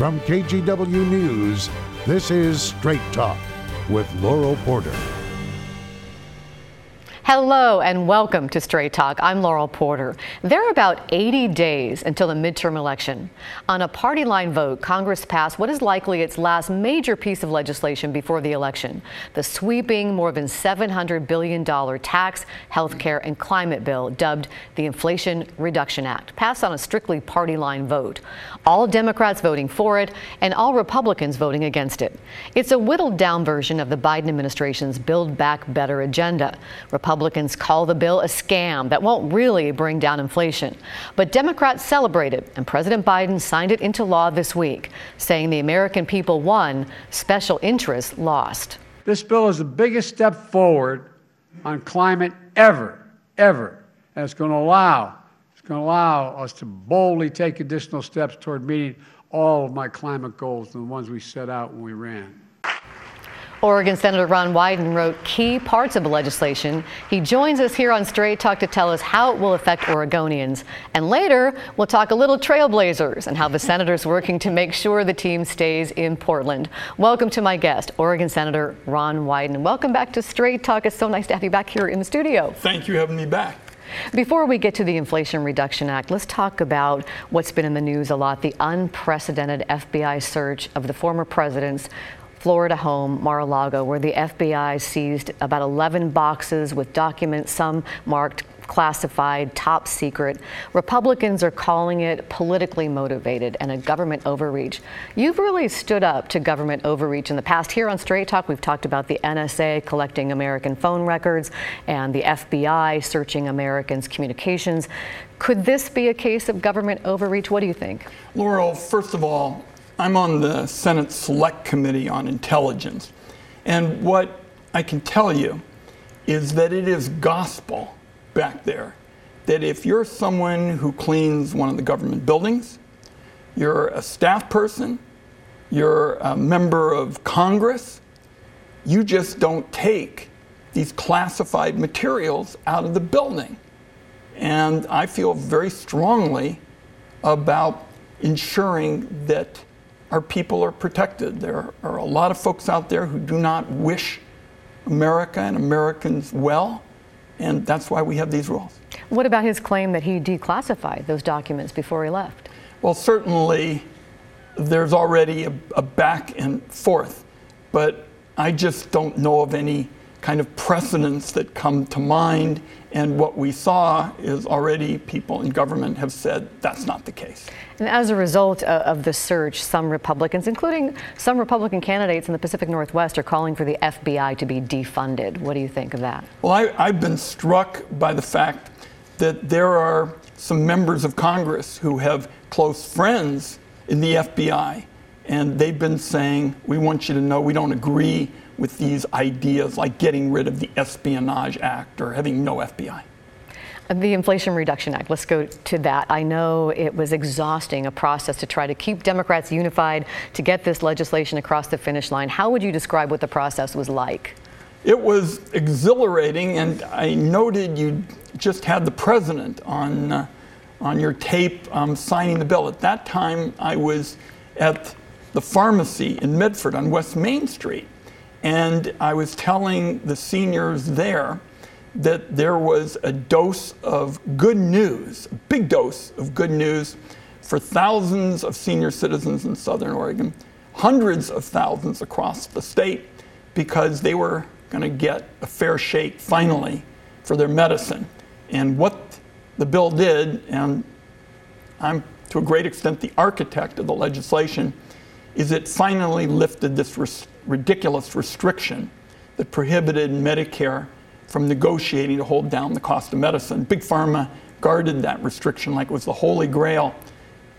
From KGW News, this is Straight Talk with Laurel Porter. Hello and welcome to Straight Talk. I'm Laurel Porter. There are about 80 days until the midterm election. On a party line vote, Congress passed what is likely its last major piece of legislation before the election the sweeping more than $700 billion tax, health care, and climate bill dubbed the Inflation Reduction Act, passed on a strictly party line vote. All Democrats voting for it and all Republicans voting against it. It's a whittled down version of the Biden administration's Build Back Better agenda. Republicans Republicans call the bill a scam that won't really bring down inflation. But Democrats celebrated, and President Biden signed it into law this week, saying the American people won, special interests lost. This bill is the biggest step forward on climate ever, ever. And it's going to allow, it's going to allow us to boldly take additional steps toward meeting all of my climate goals, and the ones we set out when we ran. Oregon Senator Ron Wyden wrote key parts of the legislation. He joins us here on Straight Talk to tell us how it will affect Oregonians. And later, we'll talk a little Trailblazers and how the senator's working to make sure the team stays in Portland. Welcome to my guest, Oregon Senator Ron Wyden. Welcome back to Straight Talk. It's so nice to have you back here in the studio. Thank you for having me back. Before we get to the Inflation Reduction Act, let's talk about what's been in the news a lot the unprecedented FBI search of the former president's Florida home, Mar a Lago, where the FBI seized about 11 boxes with documents, some marked classified, top secret. Republicans are calling it politically motivated and a government overreach. You've really stood up to government overreach in the past. Here on Straight Talk, we've talked about the NSA collecting American phone records and the FBI searching Americans' communications. Could this be a case of government overreach? What do you think? Laurel, first of all, I'm on the Senate Select Committee on Intelligence. And what I can tell you is that it is gospel back there that if you're someone who cleans one of the government buildings, you're a staff person, you're a member of Congress, you just don't take these classified materials out of the building. And I feel very strongly about ensuring that our people are protected. There are a lot of folks out there who do not wish America and Americans well, and that's why we have these rules. What about his claim that he declassified those documents before he left? Well, certainly there's already a, a back and forth, but I just don't know of any kind of precedents that come to mind. And what we saw is already people in government have said that's not the case. And as a result uh, of the search, some Republicans, including some Republican candidates in the Pacific Northwest, are calling for the FBI to be defunded. What do you think of that? Well, I, I've been struck by the fact that there are some members of Congress who have close friends in the FBI, and they've been saying, We want you to know we don't agree with these ideas like getting rid of the Espionage Act or having no FBI. The Inflation Reduction Act, let's go to that. I know it was exhausting, a process to try to keep Democrats unified to get this legislation across the finish line. How would you describe what the process was like? It was exhilarating, and I noted you just had the president on, uh, on your tape um, signing the bill. At that time, I was at the pharmacy in Medford on West Main Street. And I was telling the seniors there that there was a dose of good news, a big dose of good news for thousands of senior citizens in Southern Oregon, hundreds of thousands across the state, because they were going to get a fair shake finally for their medicine. And what the bill did, and I'm to a great extent the architect of the legislation, is it finally lifted this ridiculous restriction that prohibited Medicare from negotiating to hold down the cost of medicine. Big Pharma guarded that restriction like it was the holy grail.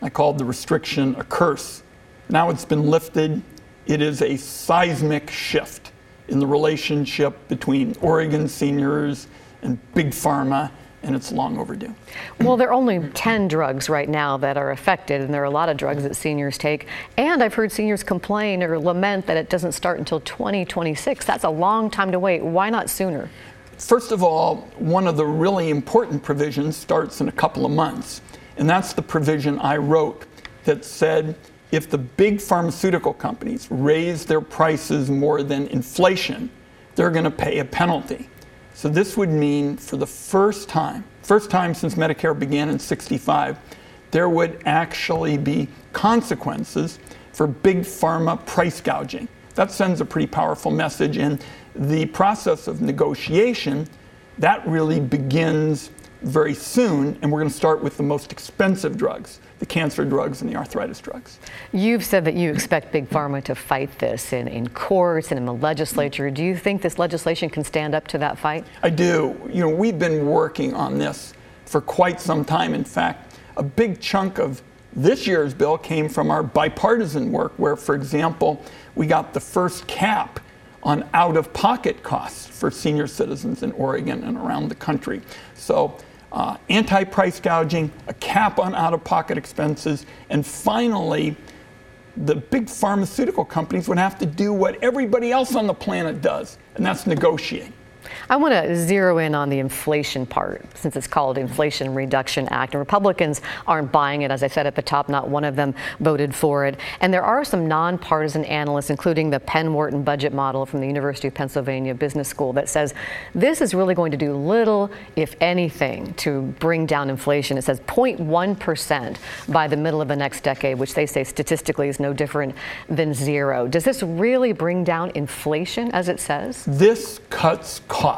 I called the restriction a curse. Now it's been lifted. It is a seismic shift in the relationship between Oregon seniors and Big Pharma and it's long overdue. Well, there are only 10 drugs right now that are affected, and there are a lot of drugs that seniors take. And I've heard seniors complain or lament that it doesn't start until 2026. That's a long time to wait. Why not sooner? First of all, one of the really important provisions starts in a couple of months, and that's the provision I wrote that said if the big pharmaceutical companies raise their prices more than inflation, they're going to pay a penalty. So this would mean for the first time, first time since Medicare began in 65, there would actually be consequences for big pharma price gouging. That sends a pretty powerful message. And the process of negotiation, that really begins very soon. And we're going to start with the most expensive drugs the cancer drugs and the arthritis drugs. You've said that you expect Big Pharma to fight this in, in courts and in the legislature. Do you think this legislation can stand up to that fight? I do. You know, we've been working on this for quite some time. In fact, a big chunk of this year's bill came from our bipartisan work, where, for example, we got the first cap on out of pocket costs for senior citizens in Oregon and around the country. So uh, anti price gouging, a cap on out of pocket expenses, and finally, the big pharmaceutical companies would have to do what everybody else on the planet does, and that's negotiate. I want to zero in on the inflation part since it's called Inflation Reduction Act. And Republicans aren't buying it. As I said at the top, not one of them voted for it. And there are some nonpartisan analysts, including the Penn Wharton budget model from the University of Pennsylvania Business School, that says this is really going to do little, if anything, to bring down inflation. It says 0.1% by the middle of the next decade, which they say statistically is no different than zero. Does this really bring down inflation, as it says? This cuts costs.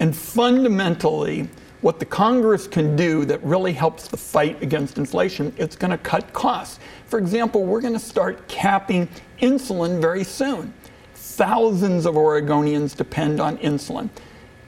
And fundamentally, what the Congress can do that really helps the fight against inflation, it's going to cut costs. For example, we're going to start capping insulin very soon. Thousands of Oregonians depend on insulin.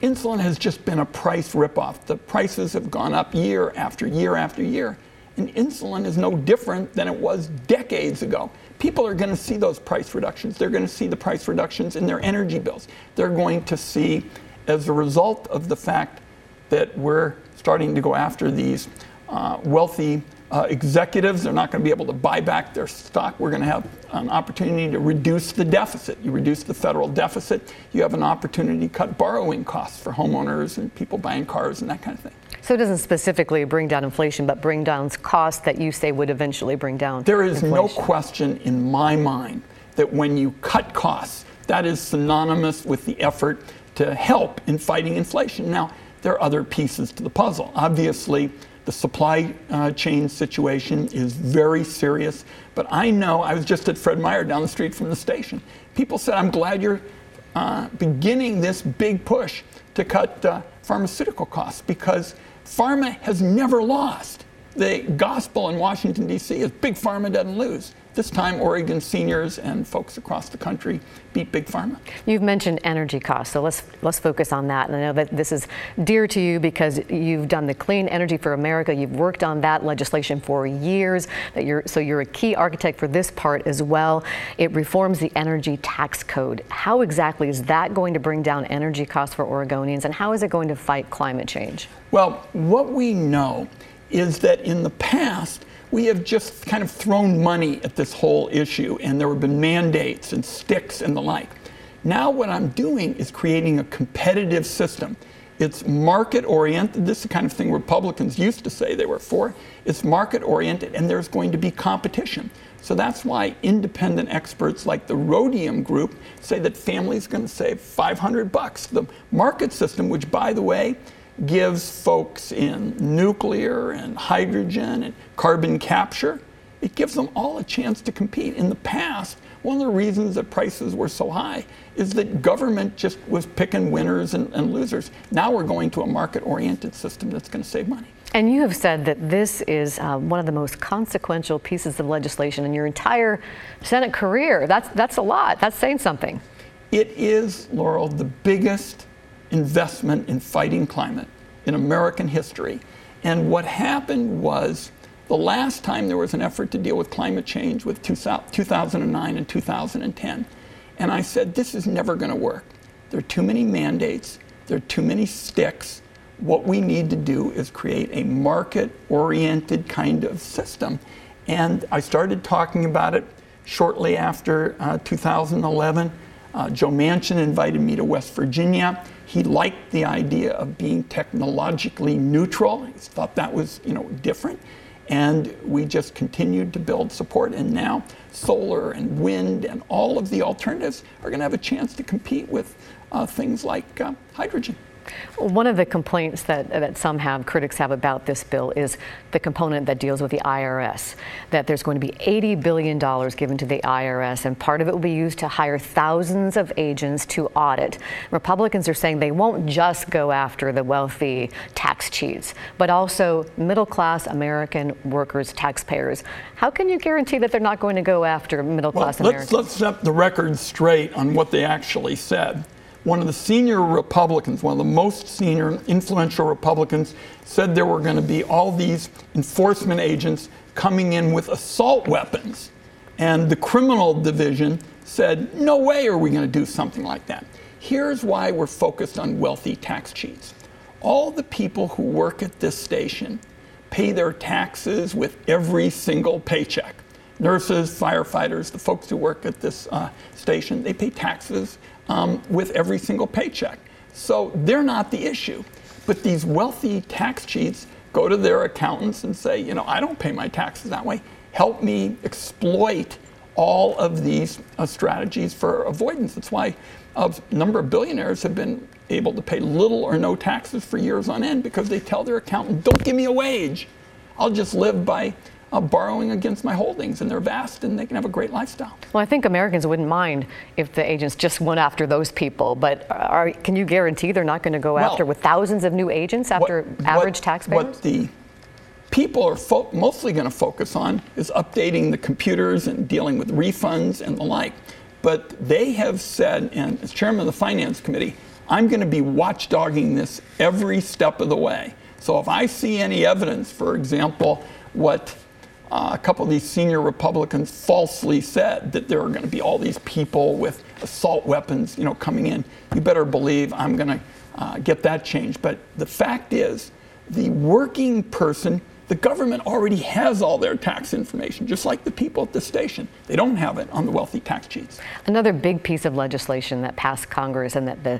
Insulin has just been a price ripoff. The prices have gone up year after year after year. And insulin is no different than it was decades ago people are going to see those price reductions. They're going to see the price reductions in their energy bills. They're going to see, as a result of the fact that we're starting to go after these uh, wealthy uh, executives, they're not going to be able to buy back their stock. We're going to have an opportunity to reduce the deficit. You reduce the federal deficit, you have an opportunity to cut borrowing costs for homeowners and people buying cars and that kind of thing. So it doesn't specifically bring down inflation, but bring down costs that you say would eventually bring down. There is inflation. no question in my mind that when you cut costs, that is synonymous with the effort to help in fighting inflation. Now, there are other pieces to the puzzle. Obviously, the supply uh, chain situation is very serious. But I know, I was just at Fred Meyer down the street from the station. People said, I'm glad you're uh, beginning this big push to cut uh, pharmaceutical costs because Pharma has never lost. The gospel in Washington, D.C. is big pharma doesn't lose. This time, Oregon seniors and folks across the country beat big pharma. You've mentioned energy costs, so let's let's focus on that. And I know that this is dear to you because you've done the Clean Energy for America. You've worked on that legislation for years. That you're so you're a key architect for this part as well. It reforms the energy tax code. How exactly is that going to bring down energy costs for Oregonians, and how is it going to fight climate change? Well, what we know is that in the past we have just kind of thrown money at this whole issue, and there have been mandates and sticks and the like. Now, what I'm doing is creating a competitive system. It's market oriented. This is the kind of thing Republicans used to say they were for. It's market oriented, and there's going to be competition. So that's why independent experts like the Rhodium Group say that families are going to save 500 bucks. The market system, which by the way gives folks in nuclear and hydrogen and carbon capture, it gives them all a chance to compete. In the past, one of the reasons that prices were so high is that government just was picking winners and, and losers. Now we're going to a market oriented system that's going to save money. And you have said that this is uh, one of the most consequential pieces of legislation in your entire Senate career. That's, that's a lot. That's saying something. It is, Laurel, the biggest investment in fighting climate in American history. And what happened was the last time there was an effort to deal with climate change was 2009 and 2010. And I said, this is never going to work. There are too many mandates, there are too many sticks. What we need to do is create a market oriented kind of system. And I started talking about it shortly after uh, 2011. Uh, Joe Manchin invited me to West Virginia. He liked the idea of being technologically neutral. He thought that was, you know, different. And we just continued to build support. And now solar and wind and all of the alternatives are going to have a chance to compete with uh, things like uh, hydrogen. One of the complaints that, that some have, critics have about this bill, is the component that deals with the IRS. That there's going to be $80 billion given to the IRS, and part of it will be used to hire thousands of agents to audit. Republicans are saying they won't just go after the wealthy tax cheats, but also middle class American workers, taxpayers. How can you guarantee that they're not going to go after middle class well, Americans? Let's, let's set the record straight on what they actually said one of the senior Republicans, one of the most senior influential Republicans, said there were going to be all these enforcement agents coming in with assault weapons. And the criminal division said, no way are we going to do something like that. Here's why we're focused on wealthy tax cheats. All the people who work at this station pay their taxes with every single paycheck. Nurses, firefighters, the folks who work at this uh, station, they pay taxes um, with every single paycheck. So they're not the issue. But these wealthy tax cheats go to their accountants and say, you know, I don't pay my taxes that way. Help me exploit all of these uh, strategies for avoidance. That's why a number of billionaires have been able to pay little or no taxes for years on end because they tell their accountant, don't give me a wage. I'll just live by uh, borrowing against my holdings, and they're vast and they can have a great lifestyle. Well, I think Americans wouldn't mind if the agents just went after those people, but are, can you guarantee they're not going to go well, after with thousands of new agents after what, average what, taxpayers? What the people are fo- mostly going to focus on is updating the computers and dealing with refunds and the like. But they have said, and as chairman of the finance committee, I'm going to be watchdogging this every step of the way. So if I see any evidence, for example, what uh, a couple of these senior Republicans falsely said that there are going to be all these people with assault weapons, you know, coming in. You better believe I'm going to uh, get that changed. But the fact is, the working person the government already has all their tax information, just like the people at the station. They don't have it on the wealthy tax cheats. Another big piece of legislation that passed Congress and that the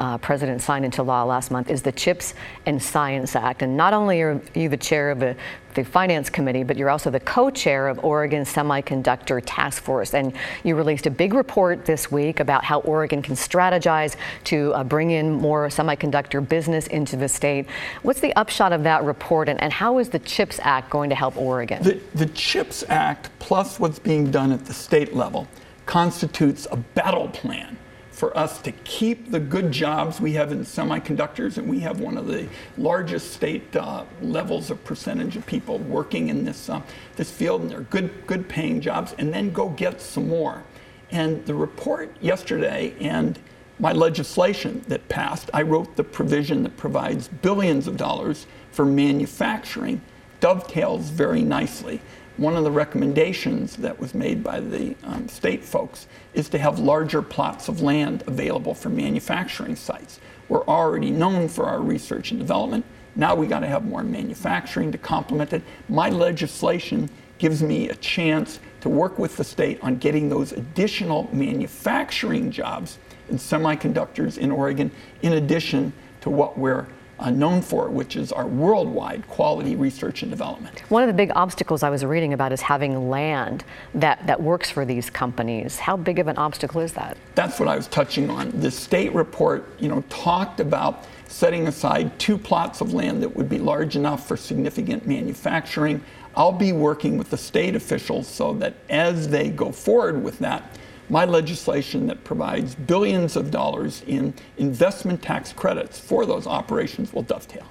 uh, president signed into law last month is the CHIPS and Science Act. And not only are you the chair of the the Finance Committee, but you're also the co-chair of Oregon Semiconductor Task Force. And you released a big report this week about how Oregon can strategize to uh, bring in more semiconductor business into the state. What's the upshot of that report, and, and how is the CHIPS Act going to help Oregon? The, the CHIPS Act, plus what's being done at the state level, constitutes a battle plan for us to keep the good jobs we have in semiconductors, and we have one of the largest state uh, levels of percentage of people working in this uh, this field, and they're good good paying jobs, and then go get some more. And the report yesterday and my legislation that passed, I wrote the provision that provides billions of dollars for manufacturing, dovetails very nicely one of the recommendations that was made by the um, state folks is to have larger plots of land available for manufacturing sites. We're already known for our research and development. Now we got to have more manufacturing to complement it. My legislation gives me a chance to work with the state on getting those additional manufacturing jobs in semiconductors in Oregon, in addition to what we're uh, known for, which is our worldwide quality research and development. One of the big obstacles I was reading about is having land that, that works for these companies. How big of an obstacle is that? That's what I was touching on. The state report, you know, talked about setting aside two plots of land that would be large enough for significant manufacturing. I'll be working with the state officials so that as they go forward with that, my legislation that provides billions of dollars in investment tax credits for those operations will dovetail.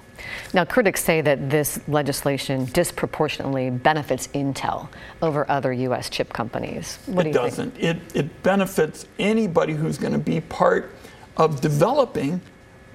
Now, critics say that this legislation disproportionately benefits Intel over other U.S. chip companies. What it do doesn't. It, it benefits anybody who's going to be part of developing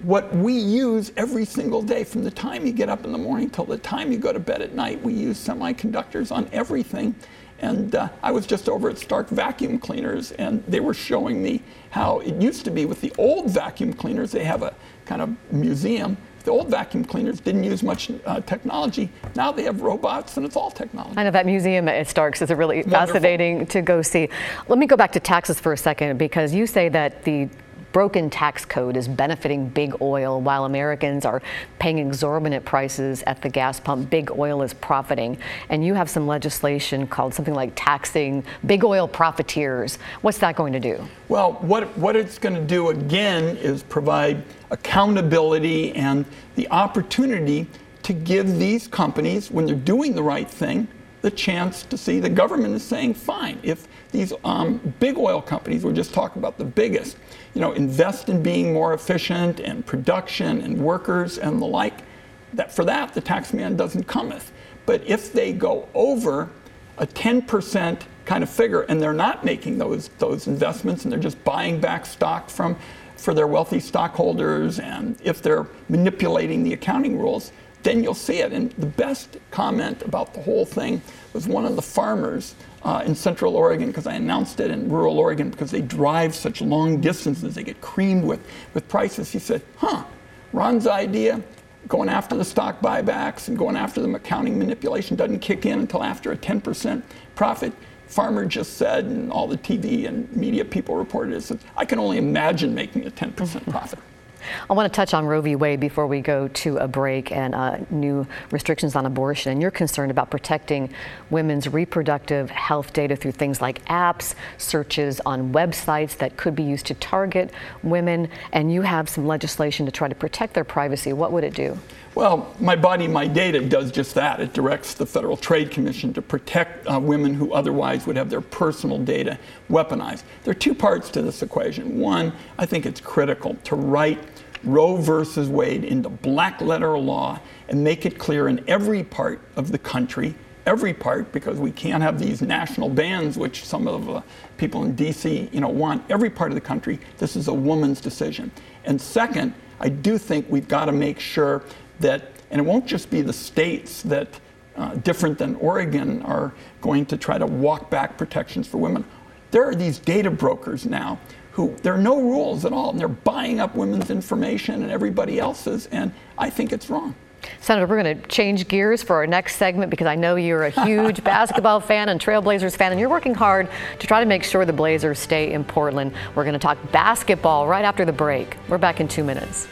what we use every single day from the time you get up in the morning till the time you go to bed at night. We use semiconductors on everything. And uh, I was just over at Stark Vacuum Cleaners, and they were showing me how it used to be with the old vacuum cleaners. They have a kind of museum. The old vacuum cleaners didn't use much uh, technology. Now they have robots, and it's all technology. I know that museum at Starks is really Wonderful. fascinating to go see. Let me go back to taxes for a second, because you say that the broken tax code is benefiting big oil while Americans are paying exorbitant prices at the gas pump. Big oil is profiting. And you have some legislation called something like taxing big oil profiteers. What's that going to do? Well, what, what it's going to do again is provide accountability and the opportunity to give these companies, when they're doing the right thing, the chance to see the government is saying, fine, if these um, big oil companies, we're just talking about the biggest, you know, invest in being more efficient and production and workers and the like, that for that the tax man doesn't cometh. But if they go over a 10% kind of figure and they're not making those those investments and they're just buying back stock from for their wealthy stockholders and if they're manipulating the accounting rules, then you'll see it. And the best comment about the whole thing was one of the farmers uh, in Central Oregon, because I announced it in rural Oregon, because they drive such long distances, they get creamed with, with prices. He said, huh, Ron's idea, going after the stock buybacks and going after the accounting manipulation doesn't kick in until after a 10% profit. Farmer just said, and all the TV and media people reported it, said, I can only imagine making a 10% profit. I want to touch on Roe v. Wade before we go to a break and uh, new restrictions on abortion. And you're concerned about protecting women's reproductive health data through things like apps, searches on websites that could be used to target women. And you have some legislation to try to protect their privacy. What would it do? Well, My Body, My Data does just that. It directs the Federal Trade Commission to protect uh, women who otherwise would have their personal data weaponized. There are two parts to this equation. One, I think it's critical to write Roe versus Wade into black letter law and make it clear in every part of the country, every part, because we can't have these national bans, which some of the people in D.C. you know want. Every part of the country, this is a woman's decision. And second, I do think we've got to make sure that, and it won't just be the states that, uh, different than Oregon, are going to try to walk back protections for women. There are these data brokers now who there are no rules at all, and they're buying up women's information and everybody else's, and I think it's wrong. Senator, we're going to change gears for our next segment because I know you're a huge basketball fan and Trailblazers fan, and you're working hard to try to make sure the Blazers stay in Portland. We're going to talk basketball right after the break. We're back in two minutes.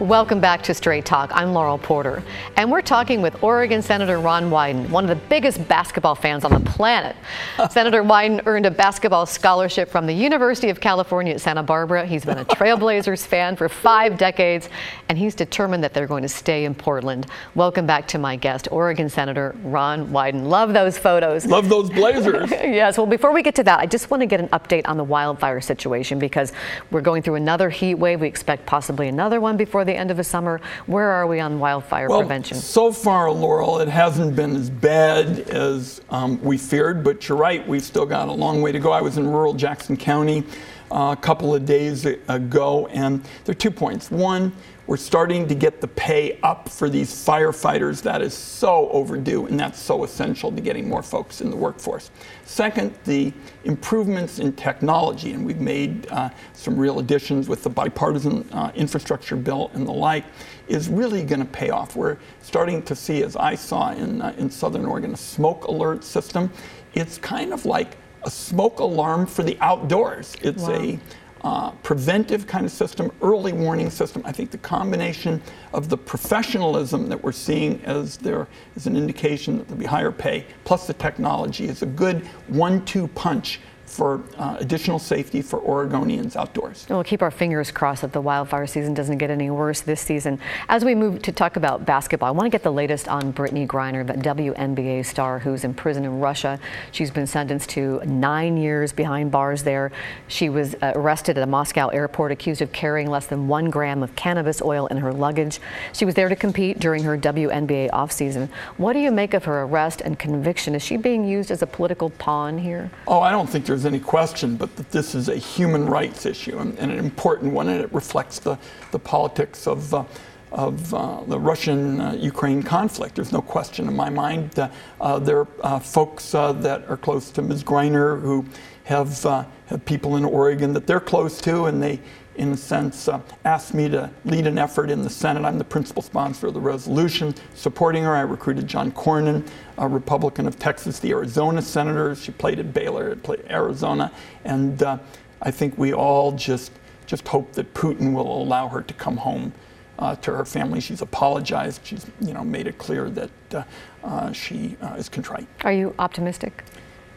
Welcome back to Straight Talk. I'm Laurel Porter, and we're talking with Oregon Senator Ron Wyden, one of the biggest basketball fans on the planet. Senator Wyden earned a basketball scholarship from the University of California at Santa Barbara. He's been a Trailblazers fan for five decades, and he's determined that they're going to stay in Portland. Welcome back to my guest, Oregon Senator Ron Wyden. Love those photos. Love those Blazers. yes. Well, before we get to that, I just want to get an update on the wildfire situation because we're going through another heat wave. We expect possibly another one before the end of the summer. Where are we on wildfire well, prevention? So far, Laurel, it hasn't been as bad as um, we feared, but you're right, we've still got a long way to go. I was in rural Jackson County uh, a couple of days ago, and there are two points. One, we're starting to get the pay up for these firefighters. That is so overdue, and that's so essential to getting more folks in the workforce. Second, the improvements in technology, and we've made uh, some real additions with the bipartisan uh, infrastructure bill and the like, is really going to pay off. We're starting to see, as I saw in, uh, in Southern Oregon, a smoke alert system. It's kind of like a smoke alarm for the outdoors. It's wow. a uh, preventive kind of system, early warning system. I think the combination of the professionalism that we're seeing as there is an indication that there'll be higher pay, plus the technology, is a good one-two punch for uh, additional safety for Oregonians outdoors. we'll keep our fingers crossed that the wildfire season doesn't get any worse this season. As we move to talk about basketball, I want to get the latest on Brittney Griner, the WNBA star who's in prison in Russia. She's been sentenced to nine years behind bars there. She was uh, arrested at a Moscow airport accused of carrying less than one gram of cannabis oil in her luggage. She was there to compete during her WNBA offseason. What do you make of her arrest and conviction? Is she being used as a political pawn here? Oh, I don't think there's there's any question but that this is a human rights issue and, and an important one, and it reflects the, the politics of, uh, of uh, the Russian uh, Ukraine conflict. There's no question in my mind. Uh, uh, there are uh, folks that are close to Ms. Griner who have, have people in Oregon that they're close to, and they in a sense, uh, asked me to lead an effort in the Senate. I'm the principal sponsor of the resolution supporting her. I recruited John Cornyn, a Republican of Texas, the Arizona senator. She played at Baylor, played Arizona, and uh, I think we all just just hope that Putin will allow her to come home uh, to her family. She's apologized. She's you know made it clear that uh, uh, she uh, is contrite. Are you optimistic?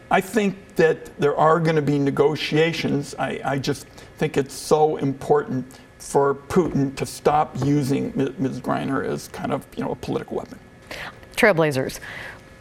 I think that there are going to be negotiations. I, I, just think it's so important for Putin to stop using Ms. Griner as kind of you know a political weapon. Trailblazers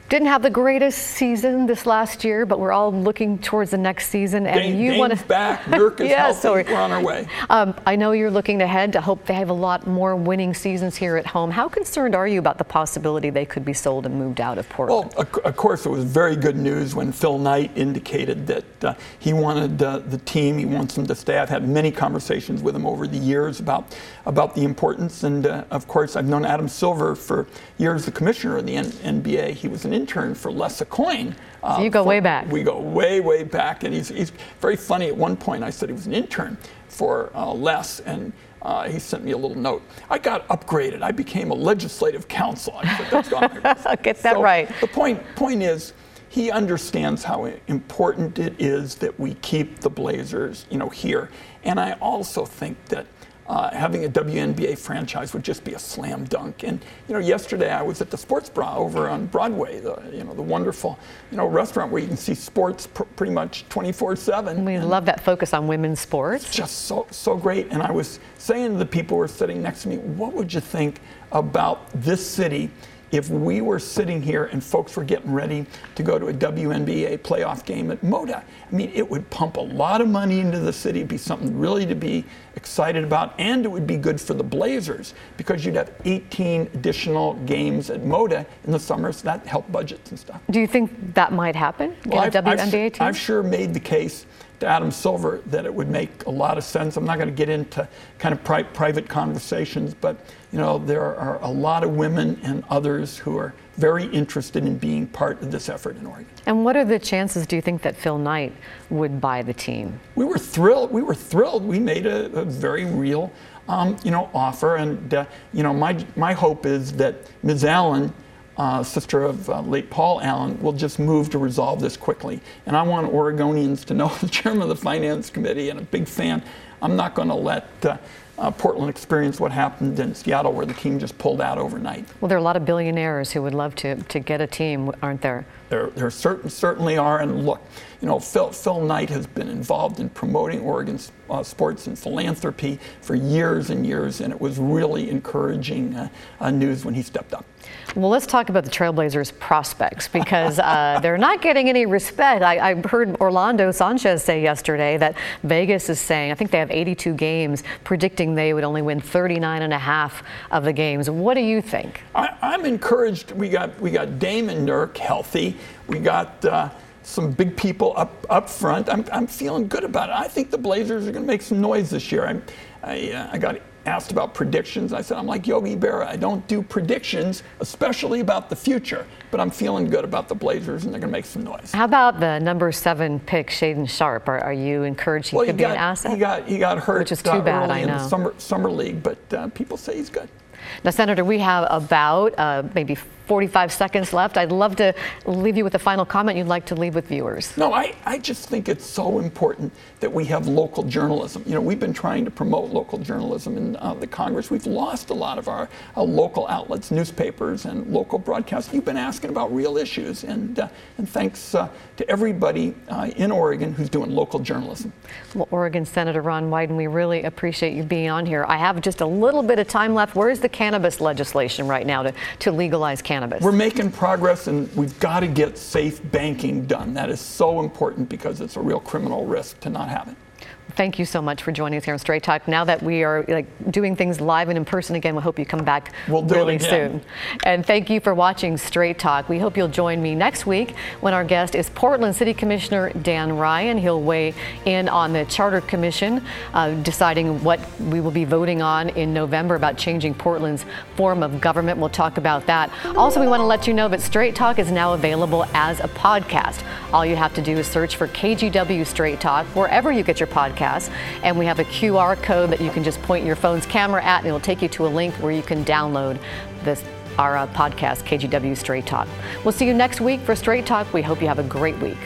didn't have the greatest season this last year, but we're all looking towards the next season. And Dane, you want to back, Nurk is yeah, healthy. we're on our way. Um, I know you're looking ahead to hope they have a lot more winning seasons here at home. How concerned are you about the possibility they could be sold and moved out of Portland? Well, of course, it was very good news when Phil Knight indicated that uh, he wanted uh, the team, he wants them to stay. I've had many conversations with him over the years about about the importance, and uh, of course, I've known Adam Silver for years, the commissioner of the N- NBA. He was an intern for Les AuCoin. Uh, so you go for, way back. We go way, way back. And he's, he's very funny. At one point, I said he was an intern for uh, Les, and uh, he sent me a little note. I got upgraded. I became a legislative counsel. I said, that's gone Get that so right. The point, point is, he understands how important it is that we keep the Blazers, you know, here. And I also think that uh, having a WNBA franchise would just be a slam dunk. And you know, yesterday I was at the Sports Bra over on Broadway, the you know the wonderful you know restaurant where you can see sports pr- pretty much 24/7. We love that focus on women's sports. It's just so so great. And I was saying to the people who were sitting next to me, what would you think about this city? if we were sitting here and folks were getting ready to go to a WNBA playoff game at Moda. I mean, it would pump a lot of money into the city, It'd be something really to be excited about, and it would be good for the Blazers because you'd have 18 additional games at Moda in the summer, so that helped budgets and stuff. Do you think that might happen? Well, I've, I've, team? I've sure made the case to Adam Silver that it would make a lot of sense. I'm not going to get into kind of pri- private conversations, but you know there are a lot of women and others who are very interested in being part of this effort in Oregon. And what are the chances, do you think, that Phil Knight would buy the team? We were thrilled. We were thrilled. We made a, a very real, um, you know, offer, and uh, you know, my my hope is that Ms. Allen uh, sister of uh, late Paul Allen, will just move to resolve this quickly. And I want Oregonians to know, the chairman of the finance committee and a big fan, I'm not going to let uh, Portland experienced what happened in Seattle, where the team just pulled out overnight. Well, there are a lot of billionaires who would love to, to get a team, aren't there? There, there certain, certainly are. And look, you know, Phil, Phil Knight has been involved in promoting Oregon uh, sports and philanthropy for years and years, and it was really encouraging uh, uh, news when he stepped up. Well, let's talk about the Trailblazers prospects because uh, they're not getting any respect. I, I, heard Orlando Sanchez say yesterday that Vegas is saying, I think they have 82 games, predicting they would only win 39 and a half of the games. What do you think? I, am encouraged. We got we got Damon Nurk healthy. We got. Uh, some big people up up front. I'm, I'm feeling good about it. I think the Blazers are going to make some noise this year. I I, uh, I got asked about predictions. I said I'm like Yogi Berra. I don't do predictions, especially about the future. But I'm feeling good about the Blazers, and they're going to make some noise. How about the number seven pick, Shaedon Sharpe? Are, are you encouraged he well, could he be got, an asset? He got he got hurt, which is too bad. I know. In the summer summer league, but uh, people say he's good. Now, Senator, we have about uh, maybe 45 seconds left. I'd love to leave you with a final comment you'd like to leave with viewers. No, I, I just think it's so important that we have local journalism. You know, we've been trying to promote local journalism in uh, the Congress. We've lost a lot of our uh, local outlets, newspapers, and local broadcasts. You've been asking about real issues, and, uh, and thanks uh, to everybody uh, in Oregon who's doing local journalism. Well, Oregon Senator Ron Wyden, we really appreciate you being on here. I have just a little bit of time left. Where's the cannabis legislation right now to, to legalize cannabis? We're making progress, and we've got to get safe banking done. That is so important because it's a real criminal risk to not have it. Thank you so much for joining us here on Straight Talk. Now that we are like doing things live and in person again, we hope you come back we'll really soon. And thank you for watching Straight Talk. We hope you'll join me next week when our guest is Portland City Commissioner Dan Ryan. He'll weigh in on the Charter Commission, uh, deciding what we will be voting on in November about changing Portland's form of government. We'll talk about that. Also, we want to let you know that Straight Talk is now available as a podcast. All you have to do is search for KGW Straight Talk wherever you get your podcast podcast. And we have a QR code that you can just point your phone's camera at, and it'll take you to a link where you can download this our uh, podcast, KGW Straight Talk. We'll see you next week for Straight Talk. We hope you have a great week.